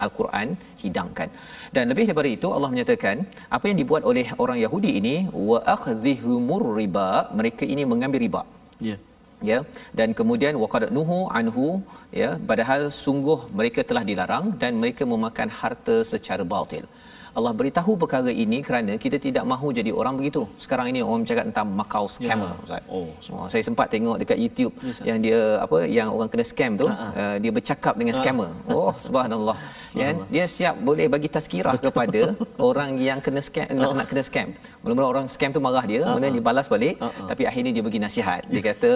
Al-Quran hidangkan. Dan lebih daripada itu Allah menyatakan apa yang dibuat oleh orang Yahudi ini wa akhdhihumur riba mereka ini mengambil riba. Ya. Ya dan kemudian waqad nuhu anhu ya padahal sungguh mereka telah dilarang dan mereka memakan harta secara batil Allah beritahu perkara ini kerana kita tidak mahu jadi orang begitu. Sekarang ini orang cakap tentang Macau scammer ya. Ustaz. Oh, oh, saya sempat tengok dekat YouTube yes, ya, yang dia apa yang orang kena scam tu, uh, dia bercakap dengan uh. scammer. Oh, subhanallah. Ya, dia siap boleh bagi tazkirah kepada orang yang kena scam nak, nak kena scam. Mula-mula orang scam tu marah dia, kemudian dia balas balik, tapi akhirnya dia bagi nasihat. Dia kata,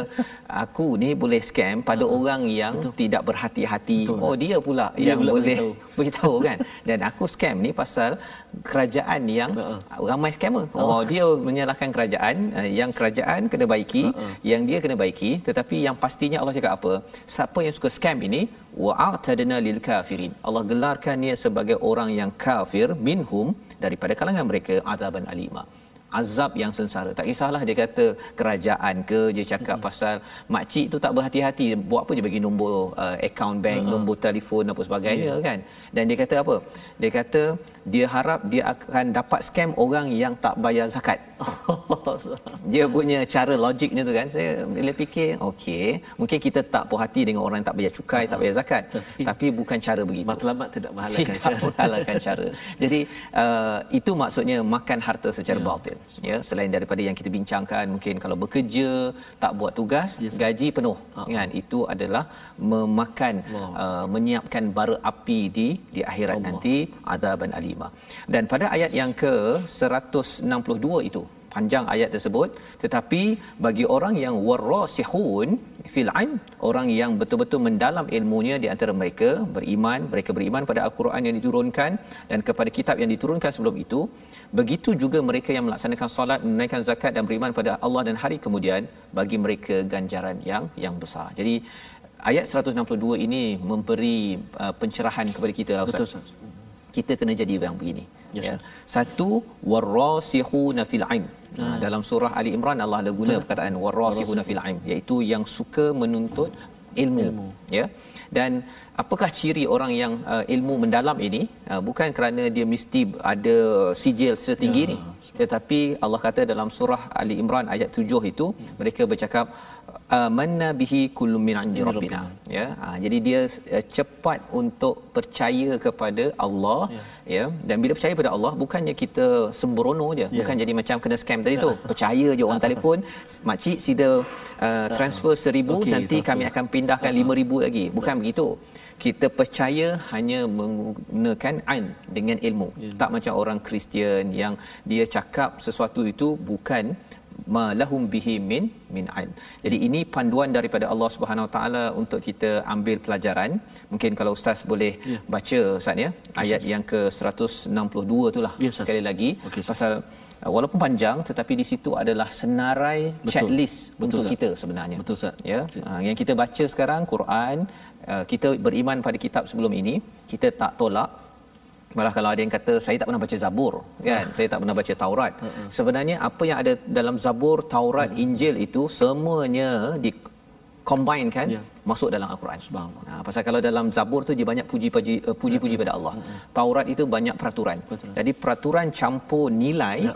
"Aku ni boleh scam pada orang yang Betul. tidak berhati-hati." Betul. Oh, dia pula dia yang boleh beritahu kan. Dan aku scam ni pasal kerajaan yang uh-uh. ramai scammer. Oh, oh dia menyalahkan kerajaan uh, yang kerajaan kena baiki, uh-uh. yang dia kena baiki, tetapi yang pastinya Allah cakap apa? Siapa yang suka scam ini wa'atadna lil kafirin. Allah gelarkan dia sebagai orang yang kafir minhum daripada kalangan mereka azaban alima azab yang sengsara. Tak kisahlah dia kata kerajaan ke dia cakap hmm. pasal makcik tu tak berhati-hati buat apa dia bagi nombor uh, account bank, uh-huh. nombor telefon apa sebagainya yeah. kan. Dan dia kata apa? Dia kata dia harap dia akan dapat scam orang yang tak bayar zakat. dia punya cara logiknya tu kan. Saya bila fikir, okey, mungkin kita tak puas hati dengan orang yang tak bayar cukai, tak bayar zakat. Tapi bukan cara begitu. Matlamat tidak menghalalkan tidak cara. menghalalkan cara. Jadi uh, itu maksudnya makan harta secara ya. batil. Ya, selain daripada yang kita bincangkan, mungkin kalau bekerja tak buat tugas, yes. gaji penuh. Uh-huh. Kan? Itu adalah memakan, uh, menyiapkan bara api di di akhirat Allah. nanti, azaban alimah. Dan pada ayat yang ke 162 itu, panjang ayat tersebut tetapi bagi orang yang warasihun fil ilm orang yang betul-betul mendalam ilmunya di antara mereka beriman mereka beriman pada al-Quran yang diturunkan dan kepada kitab yang diturunkan sebelum itu begitu juga mereka yang melaksanakan solat menunaikan zakat dan beriman pada Allah dan hari kemudian bagi mereka ganjaran yang yang besar jadi ayat 162 ini memberi uh, pencerahan kepada kita lah ustaz. Betul, ustaz. Kita kena jadi yang begini. Yes, ya. satu warasihuna fil ilm Ha, dalam surah Ali Imran Allah ada guna perkataan warasihuna fil ilm iaitu yang suka menuntut ilmu, ilmu. ya. Dan apakah ciri orang yang uh, ilmu mendalam ini? Uh, bukan kerana dia mesti ada sijil setinggi ya. ni. tetapi Allah kata dalam surah Ali Imran ayat 7 itu mereka bercakap manna bihi kullu min indi rabbina ya ha, jadi dia uh, cepat untuk percaya kepada Allah ya. ya dan bila percaya kepada Allah bukannya kita sembrono je ya. bukan jadi macam kena scam tadi tu ya. percaya je orang telefon makcik sida uh, transfer 1000 okay, nanti transfer. kami akan pindahkan uh-huh. 5000 lagi bukan ya. begitu kita percaya hanya menggunakan ain dengan ilmu ya. tak macam orang Kristian yang dia cakap sesuatu itu bukan ma lahum bihi min min ain. Jadi ini panduan daripada Allah Subhanahu taala untuk kita ambil pelajaran. Mungkin kalau ustaz boleh ya. baca ustaz ya ayat yes, yang ke 162 itulah yes, sekali lagi okay, pasal uh, walaupun panjang tetapi di situ adalah senarai Betul. checklist Betul, untuk Ustaz. kita sebenarnya. Betul Ustaz. Ya. Uh, yang kita baca sekarang Quran, uh, kita beriman pada kitab sebelum ini, kita tak tolak Malah kalau ada yang kata saya tak pernah baca Zabur kan, saya tak pernah baca Taurat. Sebenarnya apa yang ada dalam Zabur, Taurat, Injil itu semuanya di combine kan ya. masuk dalam al-Quran. Subhanallah. Ha, pasal kalau dalam Zabur tu dia banyak puji-puji uh, puji-puji ya. pada Allah. Ya. Taurat itu banyak peraturan. Betul. Jadi peraturan campur nilai ya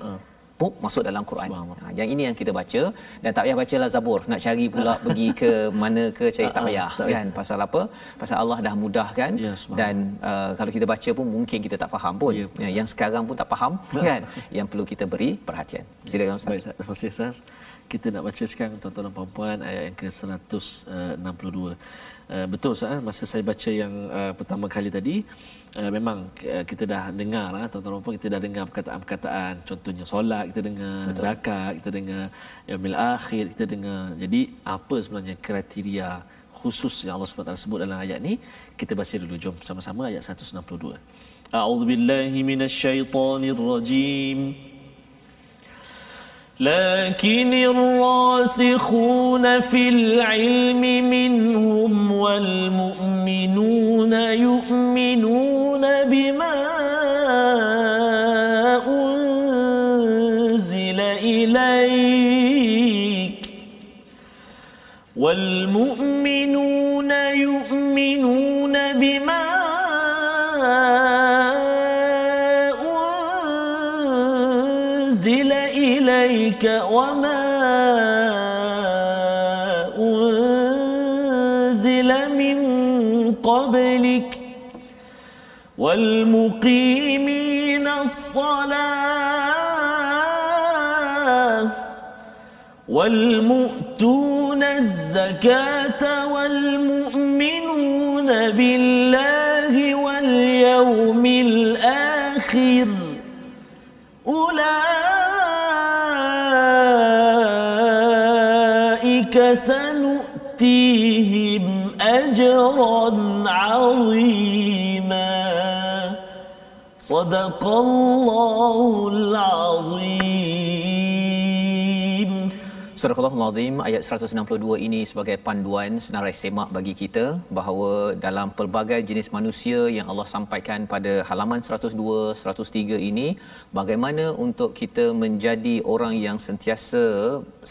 pop masuk dalam Quran. Ha, yang ini yang kita baca dan tak payah bacalah Zabur. Nak cari pula pergi ke mana ke cari tak payah kan. Pasal apa? Pasal Allah dah mudahkan ya, dan uh, kalau kita baca pun mungkin kita tak faham pun. Ya, ya, yang sekarang pun tak faham kan. Yang perlu kita beri perhatian. Silakan Ustaz. Baik, terima kasih Ustaz. Kita nak baca sekarang tuan-tuan dan puan-puan ayat yang ke-162. Uh, betul Ustaz, eh? masa saya baca yang uh, pertama kali tadi uh, memang uh, kita dah dengar lah tuan-tuan pun kita dah dengar perkataan-perkataan contohnya solat kita dengar Betul. zakat kita dengar yaumil akhir kita dengar. Jadi apa sebenarnya kriteria khusus yang Allah SWT sebut dalam ayat ni? Kita baca dulu. Jom sama-sama ayat 162 A'udzubillahi minasyaitonirrajim لكن الراسخون في العلم منهم والمؤمنون يؤمنون بما أنزل إليك والمؤمنون يؤمنون إليك وما أنزل من قبلك والمقيمين الصلاة والمؤتون الزكاة والمؤمنون بالله واليوم الآخر أولئك سنؤتيهم أجرا عظيما. صدق الله العظيم. Surah Al-Azim ayat 162 ini sebagai panduan senarai semak bagi kita bahawa dalam pelbagai jenis manusia yang Allah sampaikan pada halaman 102 103 ini bagaimana untuk kita menjadi orang yang sentiasa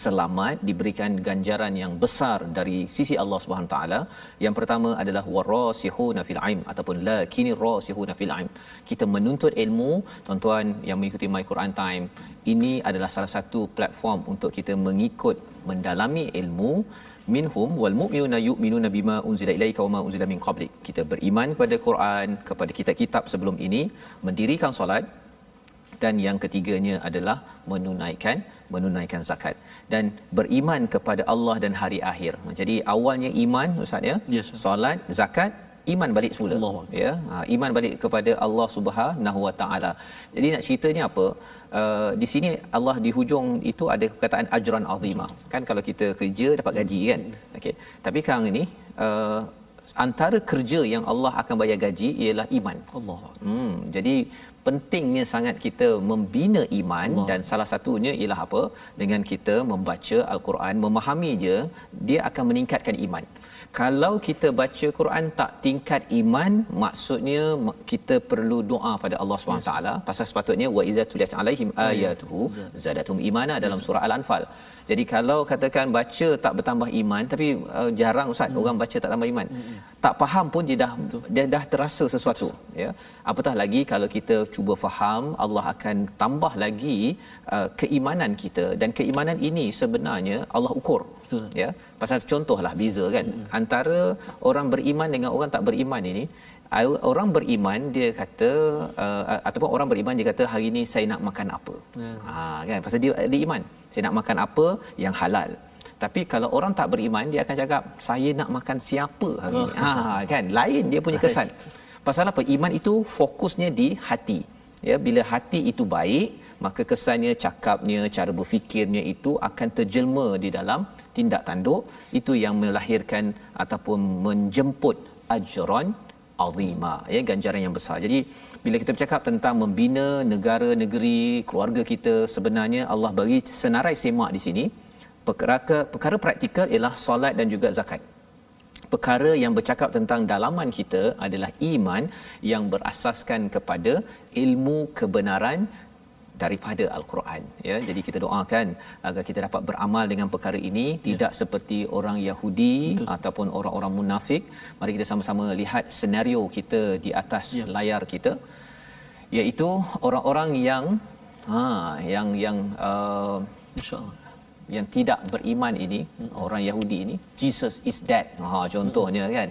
selamat diberikan ganjaran yang besar dari sisi Allah Subhanahu taala. Yang pertama adalah warasihuna fil ilm ataupun lakini rasihuna fil ilm. Kita menuntut ilmu, tuan-tuan yang mengikuti My Quran Time, ini adalah salah satu platform untuk kita mengikut mendalami ilmu minhum wal mu'minuna yu'minuna bima unzila ilaika wa ma unzila min qablik kita beriman kepada Quran kepada kitab-kitab sebelum ini mendirikan solat dan yang ketiganya adalah menunaikan menunaikan zakat dan beriman kepada Allah dan hari akhir. Jadi awalnya iman ustaz ya. Yes, solat, zakat, iman balik semula. Allah. Ya. Ha, iman balik kepada Allah Subhanahu Wa Taala. Jadi nak ceritanya apa? Uh, di sini Allah di hujung itu ada perkataan ajran azima. Kan kalau kita kerja dapat gaji kan. Okey. Tapi sekarang ini uh, antara kerja yang Allah akan bayar gaji ialah iman. Allah. Hmm, jadi pentingnya sangat kita membina iman Allah. dan salah satunya ialah apa? Dengan kita membaca al-Quran, memahami je, dia akan meningkatkan iman kalau kita baca Quran tak tingkat iman maksudnya kita perlu doa pada Allah SWT yes. pasal sepatutnya wa idza tuliyat alaihim oh, ya. ayatuhu zadatum imana dalam surah al-anfal jadi kalau katakan baca tak bertambah iman tapi uh, jarang ustaz hmm. orang baca tak tambah iman hmm. tak faham pun dia dah Betul. dia dah terasa sesuatu Betul. ya apatah lagi kalau kita cuba faham Allah akan tambah lagi uh, keimanan kita dan keimanan ini sebenarnya Allah ukur Betul. ya. Pasal contohlah beza kan. Hmm. antara orang beriman dengan orang tak beriman ini orang beriman dia kata uh, ataupun orang beriman dia kata hari ini saya nak makan apa. Yeah. ha kan? Pasal dia ada iman. Saya nak makan apa yang halal. Tapi kalau orang tak beriman dia akan cakap saya nak makan siapa hari ini oh. ha kan? Lain dia punya kesan pasal apa? Iman itu fokusnya di hati. Ya bila hati itu baik maka kesannya cakapnya cara berfikirnya itu akan terjelma di dalam tindak tanduk itu yang melahirkan ataupun menjemput ajran azima ya ganjaran yang besar. Jadi bila kita bercakap tentang membina negara negeri keluarga kita sebenarnya Allah bagi senarai semak di sini perkara perkara praktikal ialah solat dan juga zakat. Perkara yang bercakap tentang dalaman kita adalah iman yang berasaskan kepada ilmu kebenaran daripada al-Quran ya jadi kita doakan agar kita dapat beramal dengan perkara ini ya. tidak seperti orang Yahudi Betul. ataupun orang-orang munafik mari kita sama-sama lihat senario kita di atas ya. layar kita iaitu orang-orang yang ha yang yang uh, insyaallah yang tidak beriman ini hmm. orang Yahudi ini Jesus is dead ha contohnya hmm. kan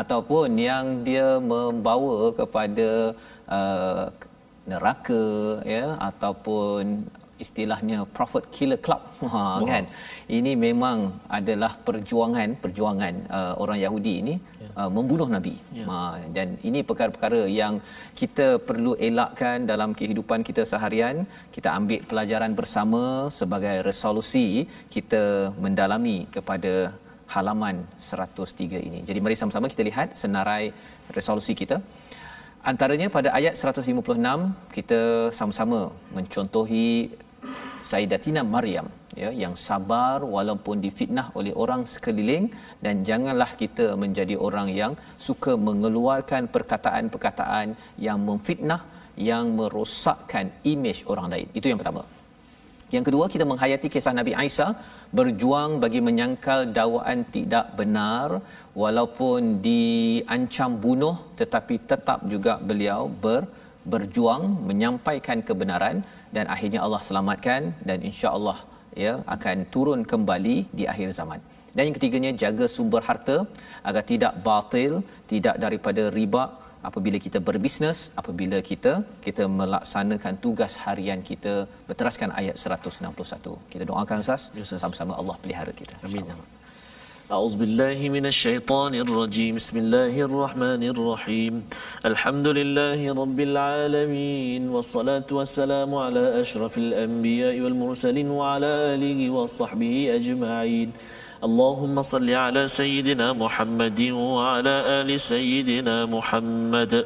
ataupun yang dia membawa kepada uh, neraka ya ataupun istilahnya prophet killer club ha wow. kan ini memang adalah perjuangan perjuangan uh, orang Yahudi ini yeah. uh, membunuh nabi yeah. ha dan ini perkara-perkara yang kita perlu elakkan dalam kehidupan kita seharian kita ambil pelajaran bersama sebagai resolusi kita mendalami kepada halaman 103 ini jadi mari sama-sama kita lihat senarai resolusi kita Antaranya pada ayat 156 kita sama-sama mencontohi Sayyidatina Maryam ya yang sabar walaupun difitnah oleh orang sekeliling dan janganlah kita menjadi orang yang suka mengeluarkan perkataan-perkataan yang memfitnah yang merosakkan imej orang lain. Itu yang pertama. Yang kedua kita menghayati kisah Nabi Isa berjuang bagi menyangkal dakwaan tidak benar walaupun diancam bunuh tetapi tetap juga beliau ber berjuang menyampaikan kebenaran dan akhirnya Allah selamatkan dan insya-Allah ya akan turun kembali di akhir zaman. Dan yang ketiganya jaga sumber harta agar tidak batil, tidak daripada riba, apabila kita berbisnes apabila kita kita melaksanakan tugas harian kita berteraskan ayat 161 kita doakan ustaz sama-sama Allah pelihara kita amin أعوذ بالله من الشيطان الرجيم بسم الله الرحمن الرحيم الحمد لله رب العالمين والصلاة والسلام على أشرف الأنبياء والمرسلين وعلى آله وصحبه أجمعين اللهم صل على سيدنا محمد وعلى آل سيدنا محمد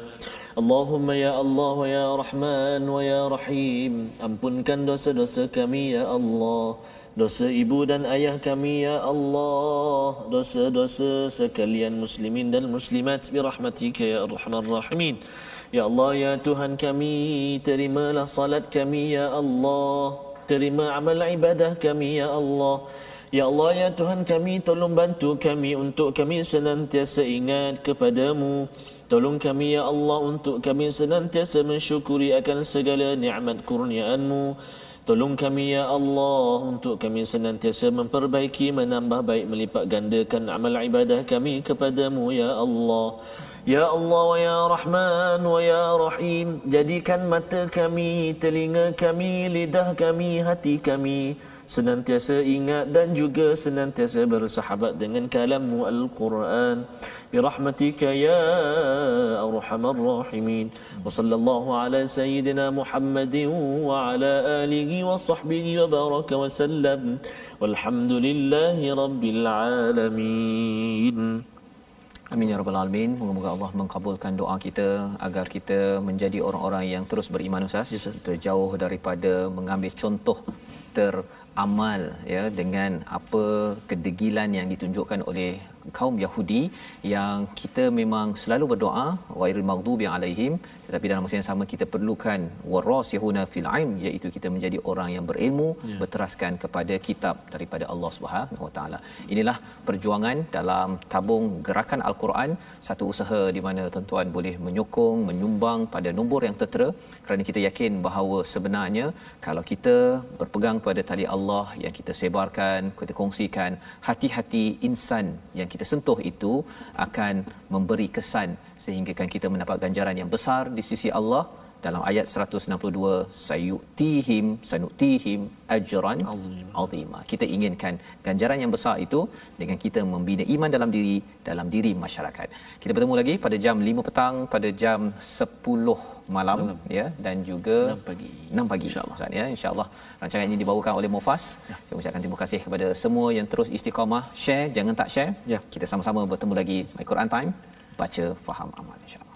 Allahumma ya Allah wa ya Rahman wa ya Rahim ampunkan dosa-dosa kami ya Allah dosa ibu dan ayah kami ya Allah dosa-dosa sekalian muslimin dan muslimat bi rahmatika ya arhamar rahimin ya Allah ya Tuhan kami terimalah salat kami ya Allah terima amal ibadah kami ya Allah Ya Allah, ya Tuhan kami, tolong bantu kami untuk kami senantiasa ingat kepadamu. Tolong kami ya Allah untuk kami senantiasa mensyukuri akan segala nikmat kurniaanmu. Tolong kami ya Allah untuk kami senantiasa memperbaiki, menambah baik, melipat gandakan amal ibadah kami kepadamu ya Allah. Ya Allah wa ya Rahman wa ya Rahim Jadikan mata kami, telinga kami, lidah kami, hati kami Senantiasa ingat dan juga senantiasa bersahabat dengan kalammu Al-Quran برحمتك يا أرحم الراحمين وصلى الله على سيدنا محمد وعلى آله وصحبه وبارك وسلم والحمد لله رب العالمين Amin ya rabbal alamin. Moga-moga Allah mengabulkan doa kita agar kita menjadi orang-orang yang terus beriman Ustaz. Yes, terjauh daripada mengambil contoh teramal ya dengan apa kedegilan yang ditunjukkan oleh kaum Yahudi yang kita memang selalu berdoa wairil maghdubi alaihim tetapi dalam masa yang sama kita perlukan warasihuna fil ilm iaitu kita menjadi orang yang berilmu ya. berteraskan kepada kitab daripada Allah Subhanahu Wa Taala. Inilah perjuangan dalam tabung gerakan al-Quran satu usaha di mana tuan-tuan boleh menyokong menyumbang pada nombor yang tertera kerana kita yakin bahawa sebenarnya kalau kita berpegang pada tali Allah yang kita sebarkan kita kongsikan hati-hati insan yang kita sentuh itu akan memberi kesan sehingga kan kita mendapat ganjaran yang besar di sisi Allah dalam ayat 162 sayutihim sanutihim ajran azima. Kita inginkan ganjaran yang besar itu dengan kita membina iman dalam diri dalam diri masyarakat. Kita bertemu lagi pada jam 5 petang pada jam 10 malam, malam. ya dan juga 6 pagi. 6 pagi insyaallah. Ya. Insyaallah. Rancangan ini dibawakan oleh Mufas. Ya. saya ucapkan terima kasih kepada semua yang terus istiqamah share. Jangan tak share. Ya. kita sama-sama bertemu lagi my Quran time. Baca faham amal insyaallah